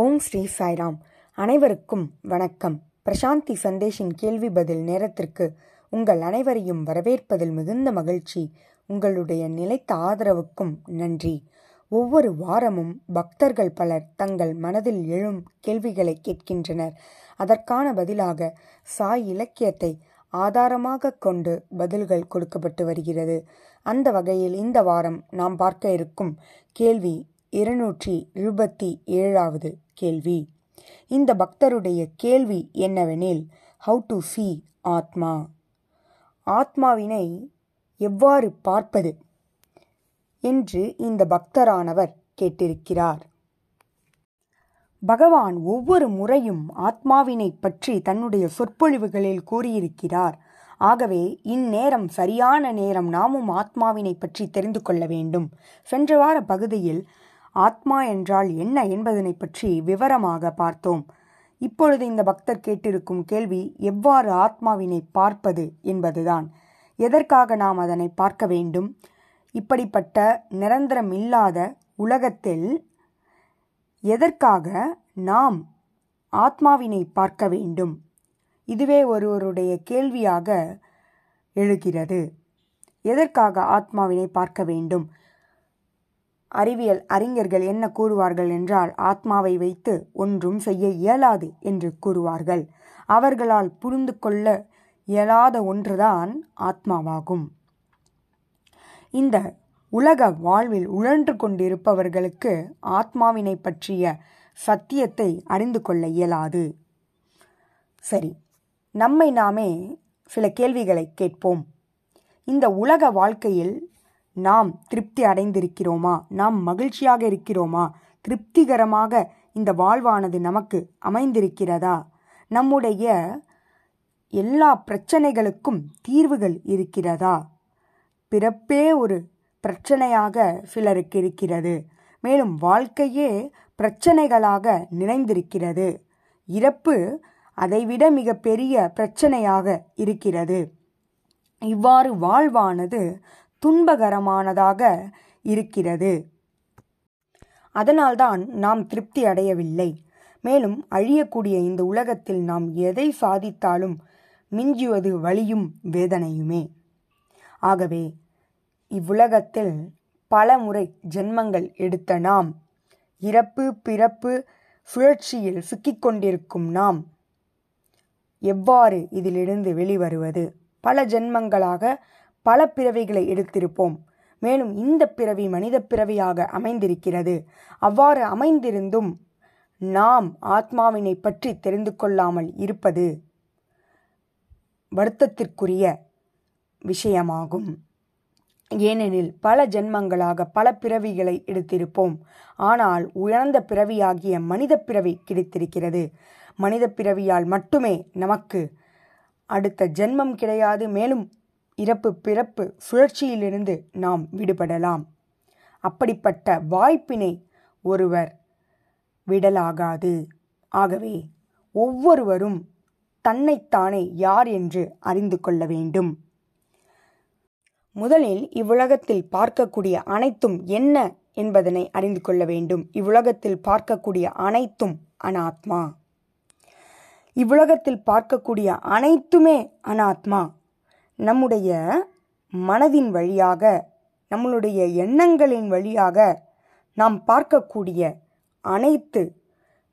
ஓம் ஸ்ரீ சாய்ராம். அனைவருக்கும் வணக்கம். பிரசாந்தி சந்தேஷின் கேள்வி பதில் நேரத்திற்கு உங்கள் அனைவரையும் வரவேற்பதில் மிகுந்த மகிழ்ச்சி. உங்களுடைய நிலைத்த ஆதரவுக்கும் நன்றி. ஒவ்வொரு வாரமும் பக்தர்கள் பலர் தங்கள் மனதில் எழும் கேள்விகளை கேட்கின்றனர். அதற்கான பதிலாக சாய் இலக்கியத்தை ஆதாரமாக கொண்டு பதில்கள் கொடுக்கப்பட்டு வருகிறது. அந்த வகையில் இந்த வாரம் நாம் பார்க்க இருக்கும் கேள்வி இருநூற்றி இருபத்தி ஏழாவது கேள்வி. இந்த பக்தருடைய கேள்வி என்னவெனில் ஹவு டு சி ஆத்மா. ஆத்மாவினை எவ்வாறு பார்ப்பது என்று இந்த பக்தரானவர் கேட்டிருக்கிறார். பகவான் ஒவ்வொரு முறையும் ஆத்மாவினை பற்றி தன்னுடைய சொற்பொழிவுகளில் கூறியிருக்கிறார். ஆகவே இந்நேரம் சரியான நேரம் நாமும் ஆத்மாவினை பற்றி தெரிந்து கொள்ள வேண்டும். சென்ற வார பகுதியில் ஆத்மா என்றால் என்ன என்பதனை பற்றி விவரமாக பார்த்தோம். இப்பொழுது இந்த பக்தர் கேட்டிருக்கும் கேள்வி எவ்வாறு ஆத்மாவினை பார்ப்பது என்பதுதான். எதற்காக நாம் அதனை பார்க்க வேண்டும்? இப்படிப்பட்ட நிரந்தரம் இல்லாத உலகத்தில் எதற்காக நாம் ஆத்மாவினை பார்க்க வேண்டும்? இதுவே ஒருவருடைய கேள்வியாக எழுகிறது. எதற்காக ஆத்மாவினை பார்க்க வேண்டும்? அறிவியல் அறிஞர்கள் என்ன கூறுவார்கள் என்றால் ஆத்மாவை வைத்து ஒன்றும் செய்ய இயலாது என்று கூறுவார்கள். அவர்களால் புரிந்து கொள்ள இயலாத ஒன்றுதான் ஆத்மாவாகும். இந்த உலக வாழ்வில் உழன்று கொண்டிருப்பவர்களுக்கு ஆத்மாவினை பற்றிய சத்தியத்தை அறிந்து கொள்ள இயலாது. சரி நம்மை நாமே சில கேள்விகளை கேட்போம். இந்த உலக வாழ்க்கையில் நாம் திருப்தி அடைந்திருக்கிறோமா? நாம் மகிழ்ச்சியாக இருக்கிறோமா? திருப்திகரமாக இந்த வாழ்வானது நமக்கு அமைந்திருக்கிறதா? நம்முடைய எல்லா பிரச்சனைகளுக்கும் தீர்வுகள் இருக்கிறதா? பிறப்பே ஒரு பிரச்சனையாக சிலருக்கு இருக்கிறது. மேலும் வாழ்க்கையே பிரச்சனைகளாக நிறைந்திருக்கிறது. இறப்பு அதைவிட மிக பெரிய பிரச்சனையாக இருக்கிறது. இவ்வாறு வாழ்வானது துன்பகரமானதாக இருக்கிறது. அதனால்தான் நாம் திருப்தி அடையவில்லை. மேலும் அழியக்கூடிய இந்த உலகத்தில் நாம் எதை சாதித்தாலும் மிஞ்சுவது வலியும் வேதனையுமே. ஆகவே இவ்வுலகத்தில் பல முறை ஜென்மங்கள் எடுத்த நாம் இறப்பு பிறப்பு சுழற்சியில் சிக்கிக்கொண்டிருக்கும் நாம் எவ்வாறு இதிலிருந்து வெளிவருவது? பல ஜென்மங்களாக பல பிறவிகளை எடுத்திருப்போம். மேலும் இந்த பிறவி மனித பிறவியாக அமைந்திருக்கிறது. அவ்வாறு அமைந்திருந்தும் நாம் ஆத்மாவினை பற்றி தெரிந்து கொள்ளாமல் இருப்பது வருத்தத்திற்குரிய விஷயமாகும். ஏனெனில் பல ஜென்மங்களாக பல பிறவிகளை எடுத்திருப்போம். ஆனால் உயர்ந்த பிறவியாகிய மனித பிறவி கிடைத்திருக்கிறது. மனித பிறவியால் மட்டுமே நமக்கு அடுத்த ஜென்மம் கிடையாது. மேலும் இறப்பு பிறப்பு சுழற்சியிலிருந்து நாம் விடுபடலாம். அப்படிப்பட்ட வாய்ப்பினை ஒருவர் விடலாகாது. ஆகவே ஒவ்வொருவரும் தன்னைத்தானே யார் என்று அறிந்து கொள்ள வேண்டும். முதலில் இவ்வுலகத்தில் பார்க்கக்கூடிய அனைத்தும் என்ன என்பதனை அறிந்து கொள்ள வேண்டும். இவ்வுலகத்தில் பார்க்கக்கூடிய அனைத்தும் அனாத்மா. இவ்வுலகத்தில் பார்க்கக்கூடிய அனைத்துமே அனாத்மா. நம்முடைய மனதின் வழியாக நம்மளுடைய எண்ணங்களின் வழியாக நாம் பார்க்கக்கூடிய அனைத்து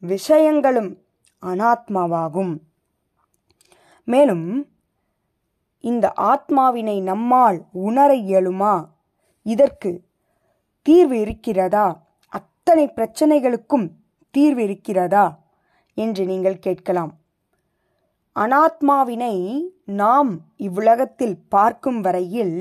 விஷயங்களும் அனாத்மாவாகும். மேலும் இந்த ஆத்மாவினை நம்மால் உணர இயலுமா? இதற்கு தீர்வு இருக்கிறதா? அத்தனை பிரச்சனைகளுக்கும் தீர்வு இருக்கிறதா? என்று நீங்கள் கேட்கலாம். அனாத்மாவினை நாம் இவ்வுலகத்தில் பார்க்கும் வரையில்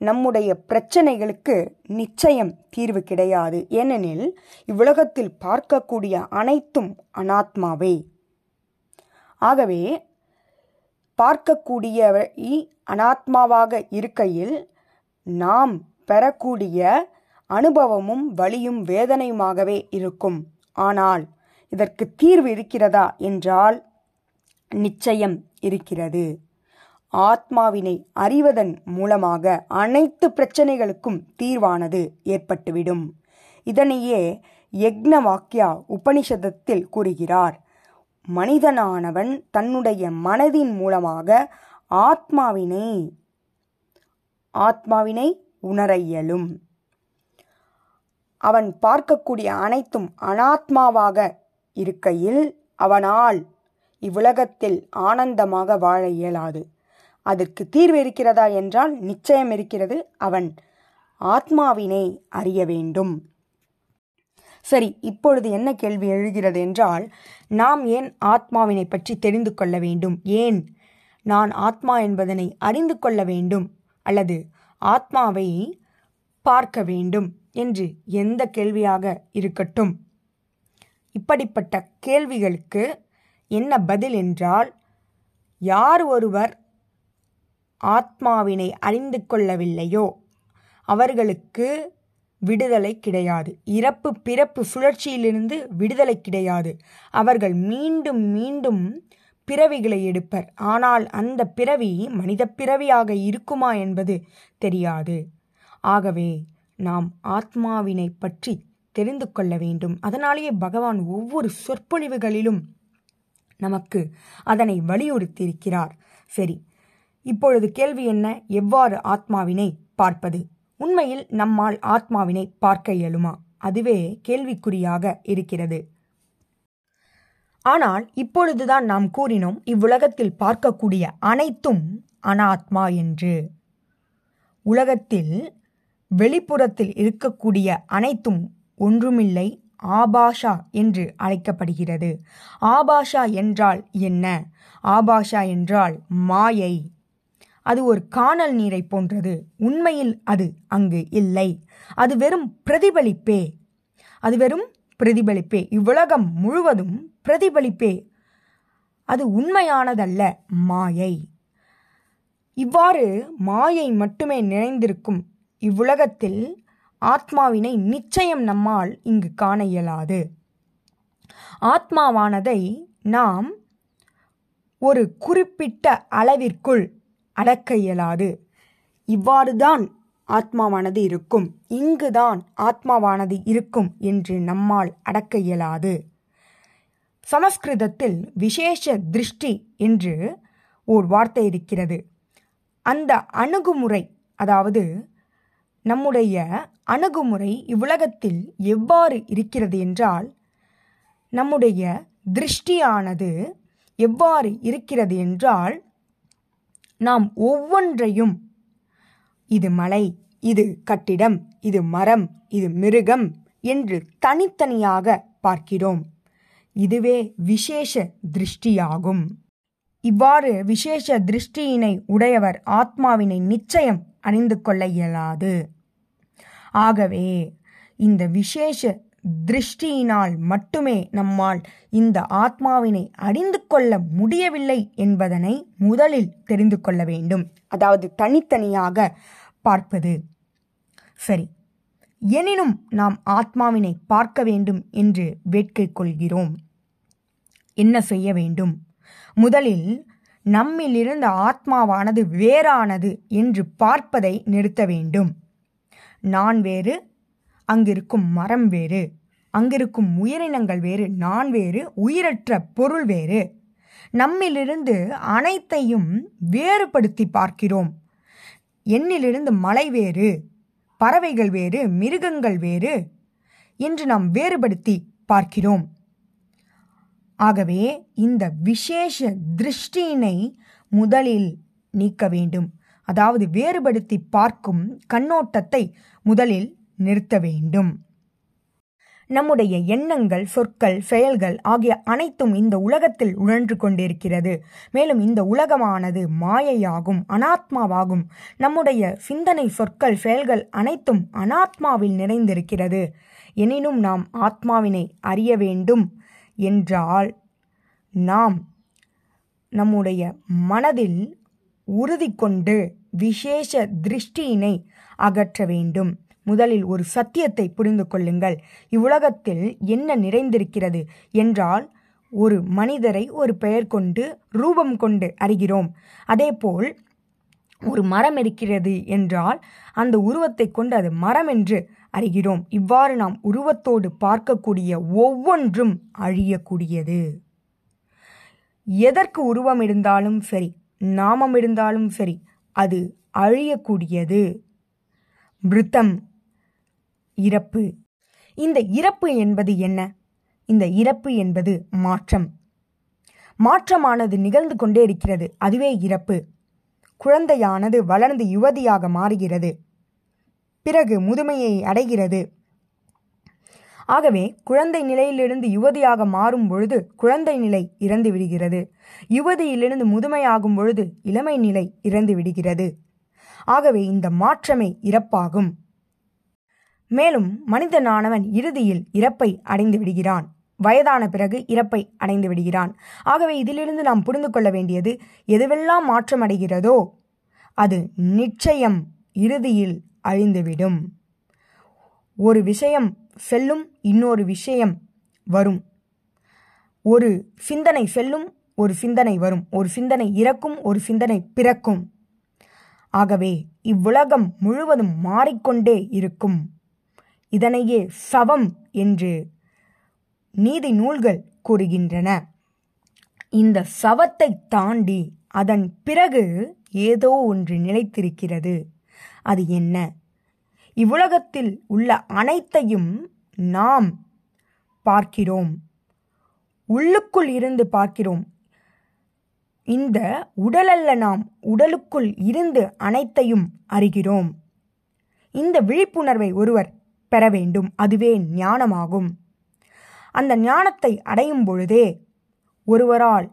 நம்முடைய பிரச்சனைகளுக்கு நிச்சயம் தீர்வு கிடையாது. ஏனெனில் இவ்வுலகத்தில் பார்க்கக்கூடிய அனைத்தும் அனாத்மாவே. ஆகவே பார்க்கக்கூடியவை அனாத்மாவாக இருக்கையில் நாம் பெறக்கூடிய அனுபவமும் வலியும் வேதனையுமாகவே இருக்கும். ஆனால் இதற்கு தீர்வு இருக்கிறதா என்றால் நிச்சயம் இருக்கிறது. ஆத்மாவினை அறிவதன் மூலமாக அனைத்து பிரச்சனைகளுக்கும் தீர்வானது ஏற்பட்டுவிடும். இதனையே யக்னவாக்கியா உபனிஷதத்தில் கூறுகிறார். மனிதனானவன் தன்னுடைய மனதின் மூலமாக ஆத்மாவினை ஆத்மாவினை உணர இயலும். அவன் பார்க்கக்கூடிய அனைத்தும் அனாத்மாவாக இருக்கையில் அவனால் இவ்வுலகத்தில் ஆனந்தமாக வாழ இயலாது. அதற்கு தீர்வு இருக்கிறதா என்றால் நிச்சயம் இருக்கிறது. அவன் ஆத்மாவினை அறிய வேண்டும். சரி இப்பொழுது என்ன கேள்வி எழுகிறது என்றால் நாம் ஏன் ஆத்மாவினை பற்றி தெரிந்து கொள்ள வேண்டும்? ஏன் நான் ஆத்மா என்பதனை அறிந்து கொள்ள வேண்டும்? அல்லது ஆத்மாவை பார்க்க வேண்டும் என்று எந்த கேள்வியாக இருக்கட்டும்? இப்படிப்பட்ட கேள்விகளுக்கு என்ன பதில் என்றால் யார் ஒருவர் ஆத்மாவினை அறிந்து கொள்ளவில்லையோ அவர்களுக்கு விடுதலை கிடையாது. இறப்பு பிறப்பு சுழற்சியிலிருந்து விடுதலை கிடையாது. அவர்கள் மீண்டும் மீண்டும் பிறவிகளை எடுப்பர். ஆனால் அந்த பிறவி மனித பிறவியாக இருக்குமா என்பது தெரியாது. ஆகவே நாம் ஆத்மாவினை பற்றி தெரிந்து கொள்ள வேண்டும். அதனாலேயே பகவான் ஒவ்வொரு சொற்பொழிவுகளிலும் நமக்கு அதனை வலியுறுத்தியிருக்கிறார். சரி இப்பொழுது கேள்வி என்ன? எவ்வாறு ஆத்மாவினை பார்ப்பது? உண்மையில் நம்மால் ஆத்மாவினை பார்க்க இயலுமா? அதுவே கேள்விக்குறியாக இருக்கிறது. ஆனால் இப்பொழுதுதான் நாம் கூறினோம் இவ்வுலகத்தில் பார்க்கக்கூடிய அனைத்தும் அனாத்மா என்று. உலகத்தில் வெளிப்புறத்தில் இருக்கக்கூடிய அனைத்தும் ஒன்றுமில்லை ஆபாஷா என்று அழைக்கப்படுகிறது. ஆபாஷா என்றால் என்ன? ஆபாஷா என்றால் மாயை. அது ஒரு காணல் நீரை போன்றது. உண்மையில் அது அங்கு இல்லை. அது வெறும் பிரதிபலிப்பே. அது வெறும் பிரதிபலிப்பே. இவ்வுலகம் முழுவதும் பிரதிபலிப்பே. அது உண்மையானதல்ல மாயை. இவ்வாறு மாயை மட்டுமே நிறைந்திருக்கும் இவ்வுலகத்தில் ஆத்மாவினை நிச்சயம் நம்மால் இங்கு காண இயலாது. ஆத்மாவானதை நாம் ஒரு குறிப்பிட்ட அளவிற்குள் அடக்க இயலாது. இவ்வாறுதான் ஆத்மாவானது இருக்கும். இங்குதான் ஆத்மாவானது இருக்கும் என்று நம்மால் அடக்க இயலாது. சமஸ்கிருதத்தில் விசேஷ திருஷ்டி என்று ஓர் வார்த்தை இருக்கிறது. அந்த அணுகுமுறை அதாவது நம்முடைய அணுகுமுறை இவ்வுலகத்தில் எவ்வாறு இருக்கிறது என்றால் நம்முடைய திருஷ்டியானது எவ்வாறு இருக்கிறது என்றால் நாம் ஒவ்வொன்றையும் இது மலை இது கட்டிடம் இது மரம் இது மிருகம் என்று தனித்தனியாக பார்க்கிறோம். இதுவே விசேஷ திருஷ்டியாகும். இவ்வாறு விசேஷ திருஷ்டியினை உடையவர் ஆத்மாவினை நிச்சயம் அணிந்து கொள்ள இயலாது. ஆகவே இந்த விசேஷ திருஷ்டியினால் மட்டுமே நம்மால் இந்த ஆத்மாவினை அறிந்து கொள்ள முடியவில்லை என்பதனை முதலில் தெரிந்து கொள்ள வேண்டும். அதாவது தனித்தனியாக பார்ப்பது. சரி. எனினும் நாம் ஆத்மாவினை பார்க்க வேண்டும் என்று வேட்கை கொள்கிறோம். என்ன செய்ய வேண்டும்? முதலில் நம்மிலிருந்த ஆத்மாவானது வேறானது என்று பார்ப்பதை நிறுத்த வேண்டும். நான் வேறு அங்கிருக்கும் மரம் வேறு அங்கிருக்கும் உயிரினங்கள் வேறு நான் வேறு உயிரற்ற பொருள் வேறு. நம்மிலிருந்து அனைத்தையும் வேறுபடுத்தி பார்க்கிறோம். என்னிலிருந்து மலை வேறு பறவைகள் வேறு மிருகங்கள் வேறு என்று நாம் வேறுபடுத்தி பார்க்கிறோம். ஆகவே இந்த விசேஷ திருஷ்டியினை முதலில் நீக்க வேண்டும். அதாவது வேறுபடுத்தி பார்க்கும் கண்ணோட்டத்தை முதலில் நிறுத்த வேண்டும். நம்முடைய எண்ணங்கள் சொற்கள் செயல்கள் ஆகிய அனைத்தும் இந்த உலகத்தில் உழன்று கொண்டிருக்கிறது. மேலும் இந்த உலகமானது மாயையாகும் அனாத்மாவாகும். நம்முடைய சிந்தனை சொற்கள் செயல்கள் அனைத்தும் அனாத்மாவில் நிறைந்திருக்கிறது. எனினும் நாம் ஆத்மாவினை அறிய வேண்டும் என்றால் நாம் நம்முடைய மனதில் உறுதி கொண்டு விசேஷ திருஷ்டியினை அகற்ற வேண்டும். முதலில் ஒரு சத்தியத்தை புரிந்து கொள்ளுங்கள். இவ்வுலகத்தில் என்ன நிறைந்திருக்கிறது என்றால் ஒரு மனிதரை ஒரு பெயர் கொண்டு ரூபம் கொண்டு அறிகிறோம். அதேபோல் ஒரு மரம் இருக்கிறது என்றால் அந்த உருவத்தை கொண்டு அது மரம் என்று அறிகிறோம். இவ்வாறு நாம் உருவத்தோடு பார்க்கக்கூடிய ஒவ்வொன்றும் அழியக்கூடியது. எதற்கு உருவம் இருந்தாலும் சரி நாமம் இருந்தாலும் சரி அது அழியக்கூடியது. மிருத்தம் இறப்பு. இந்த இறப்பு என்பது என்ன? இந்த இறப்பு என்பது மாற்றம். மாற்றமானது நிகழ்ந்து கொண்டே இருக்கிறது. அதுவே இறப்பு. குழந்தையானது வளர்ந்து யுவதியாக மாறுகிறது. பிறகு முதுமையை அடைகிறது. ஆகவே குழந்தை நிலையிலிருந்து யுவதியாக மாறும் பொழுது குழந்தை நிலை இறந்து விடுகிறது. யுவதியிலிருந்து முதுமையாகும் பொழுது இளமை நிலை இறந்து விடுகிறது. ஆகவே இந்த மாற்றமே இறப்பாகும். மேலும் மனிதனானவன் இறுதியில் இறப்பை அடைந்து விடுகிறான். வயதான பிறகு இறப்பை அடைந்து விடுகிறான். ஆகவே இதிலிருந்து நாம் புரிந்து கொள்ள வேண்டியது எதுவெல்லாம் மாற்றம் அடைகிறதோ அது நிச்சயம் இறுதியில் அழிந்துவிடும். ஒரு விஷயம் செல்லும் இன்னொரு விஷயம் வரும். ஒரு சிந்தனை செல்லும் ஒரு சிந்தனை வரும். ஒரு சிந்தனை இறக்கும் ஒரு சிந்தனை பிறக்கும். ஆகவே இவ்வுலகம் முழுவதும் மாறிக்கொண்டே இருக்கும். இதனையே சவம் என்று நீதி நூல்கள் கூறுகின்றன. இந்த சவத்தை தாண்டி அதன் பிறகு ஏதோ ஒன்று நிலைத்திருக்கிறது. அது என்ன? இவ்வுலகத்தில் உள்ள அனைத்தையும் நாம் பார்க்கிறோம். உள்ளுக்குள் இருந்து பார்க்கிறோம். இந்த உடலல்ல நாம் உடலுக்குள் இருந்து அனைத்தையும் அறிகிறோம். இந்த விழிப்புணர்வை ஒருவர் பெற வேண்டும். அதுவே ஞானமாகும். அந்த ஞானத்தை அடையும் பொழுதே ஒருவரால்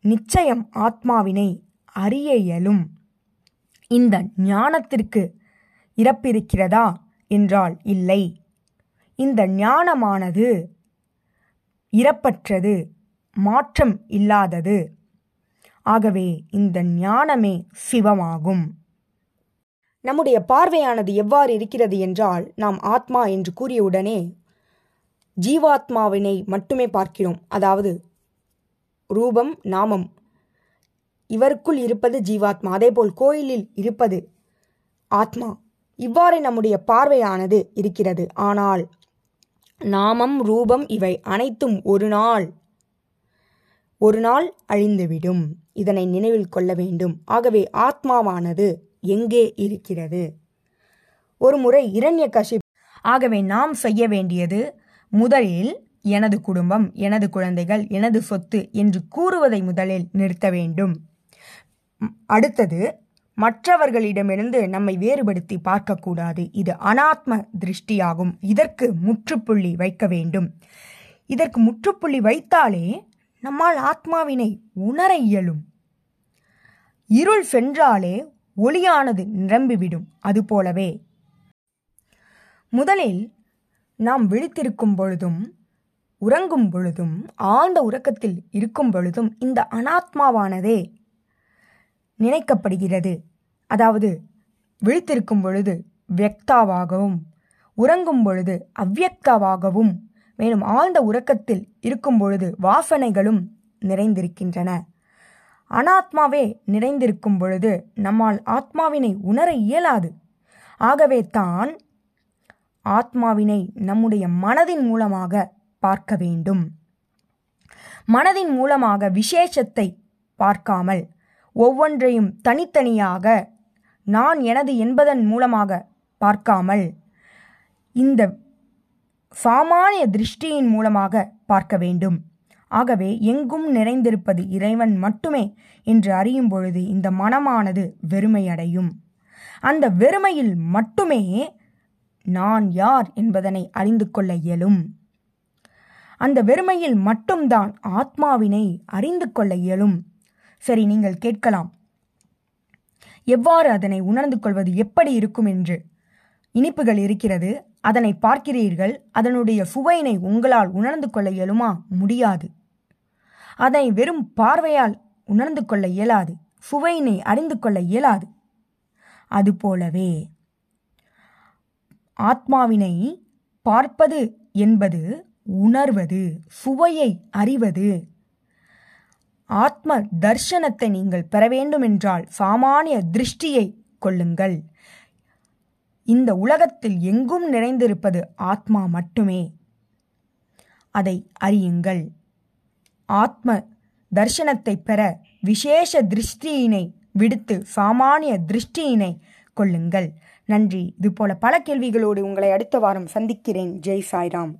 நிச்சயம் ஆத்மாவினை அறிய இயலும். இந்த ஞானத்திற்கு இறப்பிருக்கிறதா? என்றால் இல்லை. இந்த ஞானமானது இறப்பற்றது மாற்றம் இல்லாதது. ஆகவே இந்த ஞானமே சிவமாகும். நம்முடைய பார்வையானது எவ்வாறு இருக்கிறது என்றால் நாம் ஆத்மா என்று கூறியவுடனே ஜீவாத்மாவினை மட்டுமே பார்க்கிறோம். அதாவது ரூபம் நாமம். இவருக்குள் இருப்பது ஜீவாத்மா. அதேபோல் கோயிலில் இருப்பது ஆத்மா. இவ்வாறு நம்முடைய பார்வையானது இருக்கிறது. ஆனால் நாமம் ரூபம் இவை அனைத்தும் ஒரு நாள் ஒரு நாள் அழிந்துவிடும். இதனை நினைவில் கொள்ள வேண்டும். ஆகவே ஆத்மாவானது எங்கே இருக்கிறது? ஒரு முறை இரண்ய கஷிப் ஆகவே நாம் செய்ய வேண்டியது முதலில் எனது குடும்பம் எனது குழந்தைகள் எனது சொத்து என்று கூறுவதை முதலில் நிறுத்த வேண்டும். அடுத்தது மற்றவர்களிடமிருந்து நம்மை வேறுபடுத்தி பார்க்கக்கூடாது. இது அனாத்ம திருஷ்டியாகும். இதற்கு முற்றுப்புள்ளி வைக்க வேண்டும். இதற்கு முற்றுப்புள்ளி வைத்தாலே நம்மால் ஆத்மாவினை உணர இயலும். இருள் சென்றாலே ஒளியானது நிரம்பிவிடும். அதுபோலவே முதலில் நாம் விழித்திருக்கும் பொழுதும் உறங்கும் பொழுதும் ஆழ்ந்த உறக்கத்தில் இருக்கும் பொழுதும் இந்த அனாத்மாவானதே நினைக்கப்படுகிறது. அதாவது விழித்திருக்கும் பொழுது வியக்தாவாகவும் உறங்கும் பொழுது அவ்வியக்தாவாகவும் மேலும் ஆழ்ந்த உறக்கத்தில் இருக்கும் பொழுது வாசனைகளும் நிறைந்திருக்கின்றன. அனாத்மாவே நிறைந்திருக்கும் பொழுது நம்மால் ஆத்மாவினை உணர இயலாது. ஆகவே தான் ஆத்மாவினை நம்முடைய மனதின் மூலமாக பார்க்க வேண்டும். மனதின் மூலமாக விசேஷத்தை பார்க்காமல் ஒவ்வொன்றையும் தனித்தனியாக நான் எனது என்பதன் மூலமாக பார்க்காமல் இந்த சாமானிய திருஷ்டியின் மூலமாக பார்க்க வேண்டும். ஆகவே எங்கும் நிறைந்திருப்பது இறைவன் மட்டுமே என்று அறியும் பொழுது இந்த மனமானது வெறுமையடையும். அந்த வெறுமையில் மட்டுமே நான் யார் என்பதனை அறிந்து கொள்ள இயலும். அந்த வெறுமையில் மட்டும்தான் ஆத்மாவினை அறிந்து கொள்ள இயலும். சரி நீங்கள் கேட்கலாம். எவ்வாறு அதனை உணர்ந்து கொள்வது எப்படி இருக்கும் என்று. இனிப்புகள் இருக்கிறது அதனை பார்க்கிறீர்கள் அதனுடைய சுவையினை உங்களால் உணர்ந்து கொள்ள இயலுமா? முடியாது. அதனை வெறும் பார்வையால் உணர்ந்து கொள்ள இயலாது சுவையினை அறிந்து கொள்ள இயலாது. அதுபோலவே ஆத்மாவினை பார்ப்பது என்பது உணர்வது சுவையை அறிவது ஆத்ம தர்ஷனத்தை நீங்கள் பெற வேண்டுமென்றால் சாமானிய திருஷ்டியை கொள்ளுங்கள். இந்த உலகத்தில் எங்கும் நிறைந்திருப்பது ஆத்மா மட்டுமே. அதை அறியுங்கள். ஆத்ம தர்ஷனத்தை பெற விசேஷ திருஷ்டியினை விடுத்து சாமானிய திருஷ்டியினை கொள்ளுங்கள். நன்றி. இதுபோல பல கேள்விகளோடு உங்களை அடுத்த வாரம் சந்திக்கிறேன். ஜெய் சாய்ராம்.